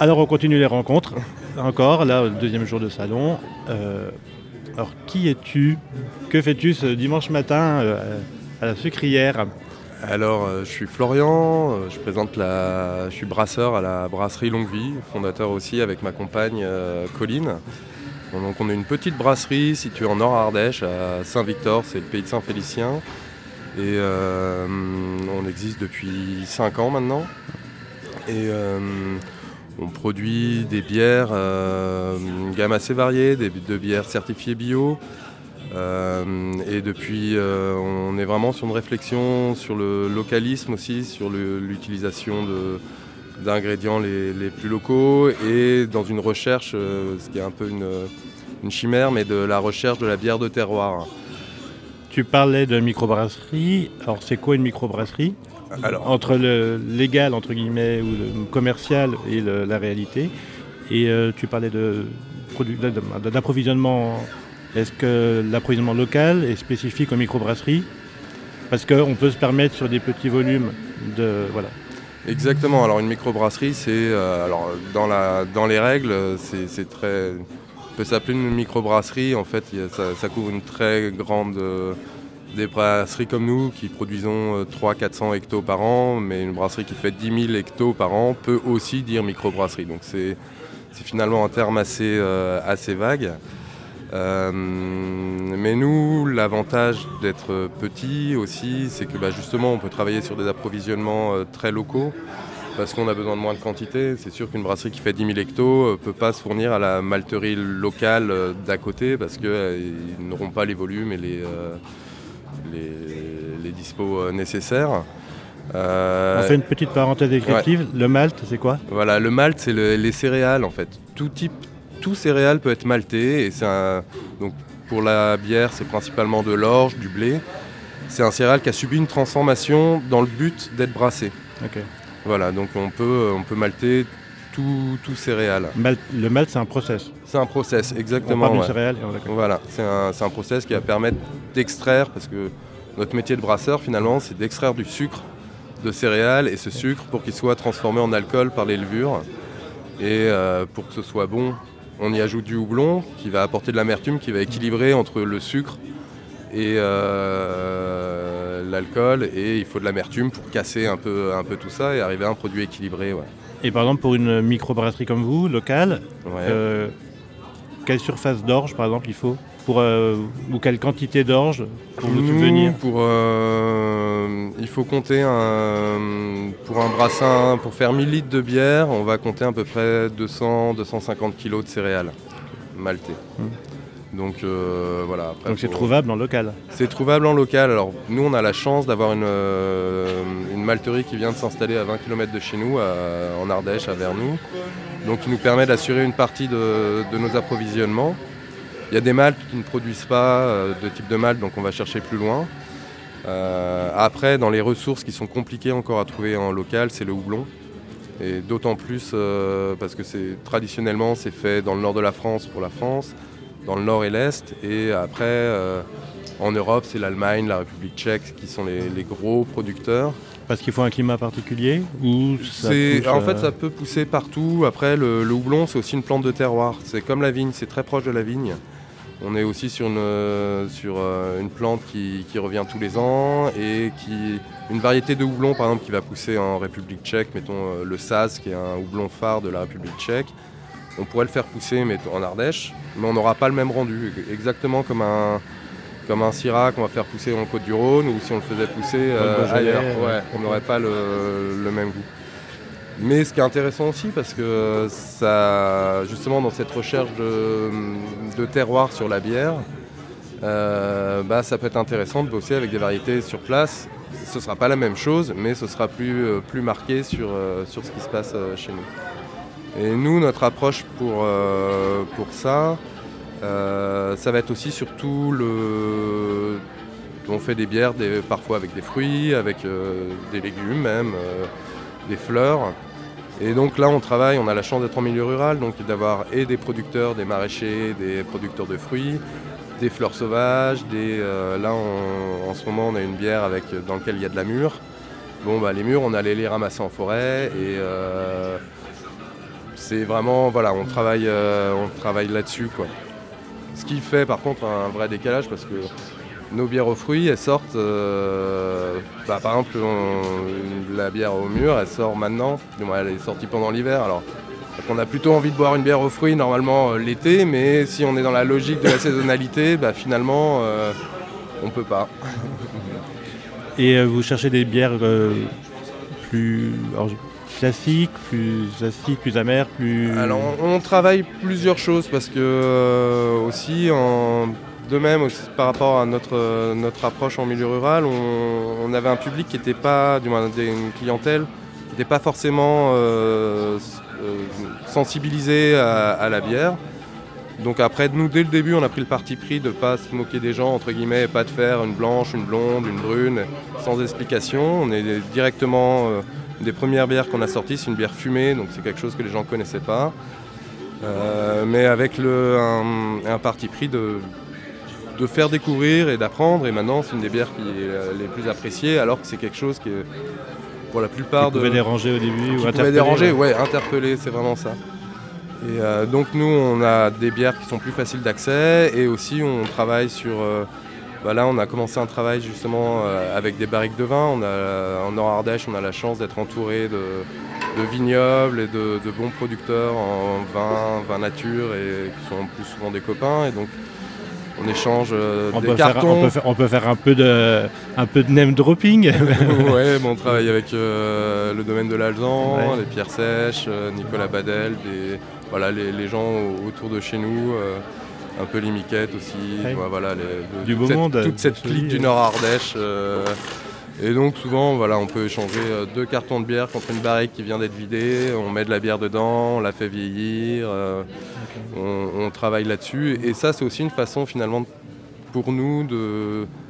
Alors on continue les rencontres. Encore, là, le deuxième jour de salon. Euh, alors qui es-tu? Que fais-tu ce dimanche matin euh, à la sucrière? Alors euh, je suis Florian, je présente la. Je suis brasseur à la brasserie Longue Vie, fondateur aussi avec ma compagne Colline. Donc on est une petite brasserie située en Nord-Ardèche, à Saint-Victor, c'est le pays de Saint-Félicien. Et on existe depuis 5 ans maintenant. Et on produit des bières, euh, une gamme assez variée, des, de bières certifiées bio. Euh, et depuis, euh, on est vraiment sur une réflexion sur le localisme aussi, sur l'utilisation d'ingrédients les, plus locaux et dans une recherche, euh, ce qui est un peu une, une chimère, mais de la recherche de la bière de terroir. Tu parlais de microbrasserie. Alors c'est quoi une microbrasserie? Alors, Entre le légal, entre guillemets, ou le commercial et le- la réalité. Et euh, tu parlais de d'approvisionnement. Est-ce que l'approvisionnement local est spécifique aux microbrasseries? Parce qu'on peut se permettre sur des petits volumes de... Voilà. Exactement. Alors une microbrasserie, c'est euh, alors dans la dans les règles, c'est très on peut s'appeler une microbrasserie. En fait, a- ça, ça couvre une très grande euh, des brasseries comme nous qui produisons 300-400 hectos par an, mais une brasserie qui fait 10 000 hectos par an peut aussi dire microbrasserie. Donc c'est finalement un terme assez euh, vague. Euh, mais nous, l'avantage d'être petit aussi, c'est que bah, justement, on peut travailler sur des approvisionnements euh, très locaux parce qu'on a besoin de moins de quantité. C'est sûr qu'une brasserie qui fait 10 000 hectos ne peut pas se fournir à la malterie locale euh, d'à côté parce qu'ils n'auront pas les volumes et les, euh, les, les dispos euh, nécessaires. Euh, On fait une petite parenthèse descriptive. Le malt, c'est quoi? Voilà, le malt, c'est le- les céréales en fait. Tout type, tout céréale peut être malté et c'est un, donc pour la bière, c'est principalement de l'orge, du blé. C'est un céréal qui a subi une transformation dans le but d'être brassé. Ok. Voilà, donc on peut, on peut malter tout, tout céréal. Malt- le malt, c'est un process. C'est un process, On exactement. parle d'une ouais. céréale et on d'accord. Voilà, c'est un, un process qui va permettre d'extraire, parce que notre métier de brasseur finalement, c'est d'extraire du sucre de céréales et ce sucre pour qu'il soit transformé en alcool par les levures. Et euh, pour que ce soit bon, on y ajoute du houblon qui va apporter de l'amertume, qui va équilibrer entre le sucre et euh, l'alcool. Et il faut de l'amertume pour casser un peu, un peu tout ça et arriver à un produit équilibré. Ouais. Et par exemple, pour une microbrasserie comme vous, locale, Ouais. euh, quelle surface d'orge, par exemple, il faut pour, euh, Ou quelle quantité d'orge pour vous Nous, subvenir pour, euh, il faut compter un, pour un brassin, pour faire 1000 litres de bière, on va compter à peu près 200-250 kg de céréales maltées. Donc euh, voilà. après, Donc c'est faut- trouvable en local. C'est trouvable en local. Alors nous, on a la chance d'avoir une, euh, une malterie qui vient de s'installer à 20 km de chez nous, à- en Ardèche, à Vernoux. Donc qui nous permet d'assurer une partie de, de nos approvisionnements. Il y a des maltes qui ne produisent pas euh, de type de malt, donc on va chercher plus loin. Après, dans les ressources qui sont compliquées encore à trouver en local, c'est le houblon. Et d'autant plus parce que c'est traditionnellement c'est fait dans le nord de la France pour la France, dans le nord et l'est. Et après, euh, en Europe, c'est l'Allemagne, la République tchèque qui sont les, les gros producteurs. Parce qu'il faut un climat particulier ou ça pousse, en fait, euh, ça peut pousser partout. Après, le, le houblon, c'est aussi une plante de terroir. C'est comme la vigne, c'est très proche de la vigne. On est aussi sur une, euh, sur, une plante qui, qui revient tous les ans et qui une variété de houblon, par exemple, qui va pousser en République tchèque, mettons le Saz, qui est un houblon phare de la République tchèque. On pourrait le faire pousser mettons, en Ardèche, mais on n'aura pas le même rendu. Exactement comme un, comme un Syrah qu'on va faire pousser en Côte-du-Rhône ou si on le faisait pousser euh, ailleurs. ouais. Ouais, on n'aurait pas le, le même goût. Mais ce qui est intéressant aussi, parce que ça, justement dans cette recherche de, de terroir sur la bière, euh, bah, ça peut être intéressant de bosser avec des variétés sur place. Ce ne sera pas la même chose, mais ce sera plus, euh, plus marqué sur, euh, sur ce qui se passe euh, chez nous. Et nous, notre approche pour, euh, pour ça, euh, ça va être aussi surtout le. On fait des bières parfois avec des fruits, avec euh, des légumes même, des fleurs. Et donc là, on travaille, on a la chance d'être en milieu rural, donc d'avoir et des producteurs, des maraîchers, des producteurs de fruits, des fleurs sauvages, là on- en ce moment on a une bière avec, dans laquelle il y a de la mûre. Bon bah les mûres on allait les ramasser en forêt et c'est vraiment, voilà, on travaille, on travaille là-dessus, quoi. Ce qui fait par contre un vrai décalage parce que nos bières aux fruits, elles sortent, bah, par exemple, la bière au mur, elle sort maintenant, elle est sortie pendant l'hiver, alors on a plutôt envie de boire une bière aux fruits normalement l'été, mais si on est dans la logique de la saisonnalité, bah, finalement, on peut pas. Et euh, vous cherchez des bières euh, plus classiques, plus acides, plus amères, plus. Alors on, travaille plusieurs choses parce que euh, aussi en de même par rapport à notre, notre approche en milieu rural, on, avait un public qui n'était pas, du moins une clientèle qui n'était pas forcément sensibilisée à la bière. Donc après, nous, dès le début, on a pris le parti pris de ne pas se moquer des gens, entre guillemets, et pas de faire une blanche, une blonde, une brune, sans explication. On est directement, euh, des premières bières qu'on a sorties, c'est une bière fumée, donc c'est quelque chose que les gens ne connaissaient pas. Euh, mais avec le, un, parti pris de, de faire découvrir et d'apprendre, et maintenant c'est une des bières qui est euh, les plus appréciées, alors que c'est quelque chose qui est, pour la plupart qui de... déranger au début qui ou pouvait déranger, ouais, interpeller, c'est vraiment ça. Et euh, donc nous, on a des bières qui sont plus faciles d'accès et aussi on travaille sur... Euh, bah là, on a commencé un travail justement euh, avec des barriques de vin. On a, en Nord-Ardèche, on a la chance d'être entouré de, vignobles et de, bons producteurs en vin, vin nature et qui sont plus souvent des copains. Et donc on échange des cartons. on, peut faire, un peu de, un peu de name dropping. ouais, on travaille avec le domaine de l'Alzan, les pierres sèches, Nicolas Badel, des, voilà, les, gens autour de chez nous, euh, un peu les miquettes aussi, voilà, du toute, cette, monde, toute cette clique du Nord Ardèche. Euh, et donc souvent, voilà, on peut échanger euh, deux cartons de bière contre une barrique qui vient d'être vidée. On met de la bière dedans, on la fait vieillir, on, travaille là-dessus. Et ça, c'est aussi une façon finalement pour nous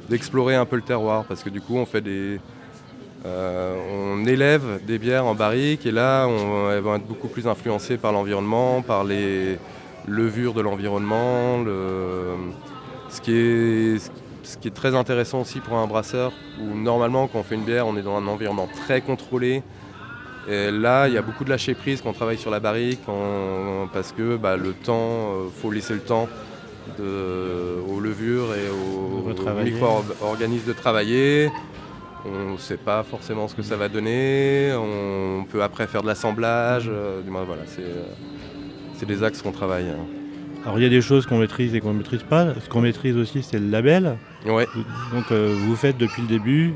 d'explorer un peu le terroir, parce que du coup, on fait des, euh, on élève des bières en barrique et là, on, elles vont être beaucoup plus influencées par l'environnement, par les levures de l'environnement. Ce, qui est, très intéressant aussi pour un brasseur, où normalement, quand on fait une bière, on est dans un environnement très contrôlé. Et là, il y a beaucoup de lâcher prise quand on travaille sur la barrique, parce que bah, le temps, il euh, faut laisser le temps aux levures et aux micro-organismes de travailler. On ne sait pas forcément ce que ça va donner. On peut après faire de l'assemblage. Euh, voilà, euh, c'est des axes qu'on travaille. Hein. Alors il y a des choses qu'on maîtrise et qu'on ne maîtrise pas. Ce qu'on maîtrise aussi, c'est le label. Ouais. Donc euh, vous faites depuis le début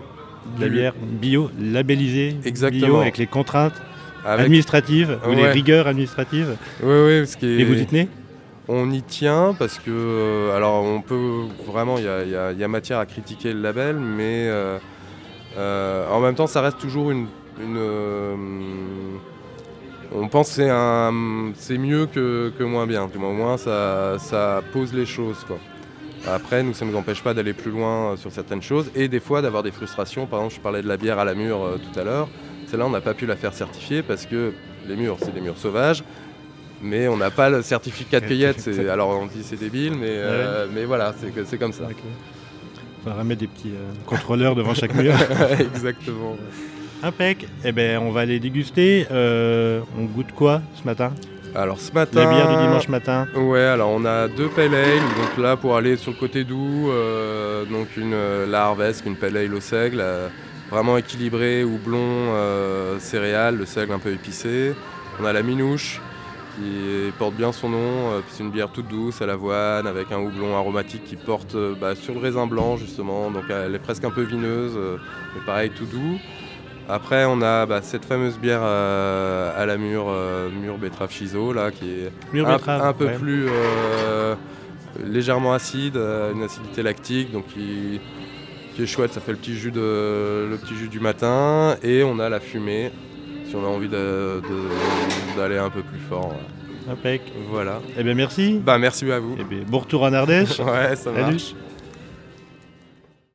de la bière bio labellisée, Exactement. bio avec les contraintes administratives ou les rigueurs administratives. Oui, oui. Ce qui Et vous y tenez? On y tient parce que, alors on peut vraiment, il y, a matière à critiquer le label, mais euh, en même temps, ça reste toujours une. Euh, on pense que c'est mieux que, moins bien. Du au moins, ça, pose les choses. Quoi. Après, nous, ça ne nous empêche pas d'aller plus loin sur certaines choses et des fois d'avoir des frustrations. Par exemple, je parlais de la bière à la mûre euh, tout à l'heure. Celle-là, on n'a pas pu la faire certifier parce que les murs, c'est des murs sauvages. Mais on n'a pas le certificat de cueillette. Alors on dit c'est débile, mais, mais voilà, c'est comme ça. On va remettre des petits euh, contrôleurs devant chaque mur. Exactement. Impec. Eh ben, on va aller déguster. Euh, on goûte quoi ce matin? Alors ce matin. La bière du dimanche matin. Ouais, alors on a deux pale ale. Donc là, pour aller sur le côté doux, euh, donc une la Harvest, une pale ale au seigle, vraiment équilibré, houblon, céréales, le seigle un peu épicé. On a la minouche, qui porte bien son nom. Euh, c'est une bière toute douce à l'avoine avec un houblon aromatique qui porte euh, bah, sur le raisin blanc justement. Donc elle est presque un peu vineuse, euh, mais pareil tout doux. Après on a bah, cette fameuse bière à la mûre, mûre betterave chiso là qui est un, peu plus légèrement acide, une acidité lactique donc qui, est chouette, ça fait le petit jus, de, le petit jus du matin. Et on a la fumée on a envie d'aller un peu plus fort. Voilà. Eh bien merci. Bah merci à vous. Eh bien, bon retour en Ardèche. ouais, ça marche.